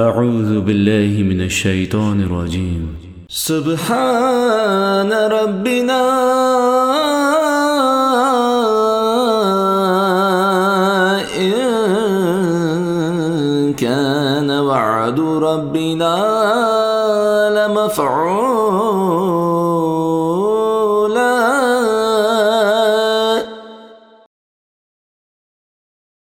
أعوذ بالله من الشيطان الرجيم. سبحان ربنا. إن كان وعد ربنا لمفعول.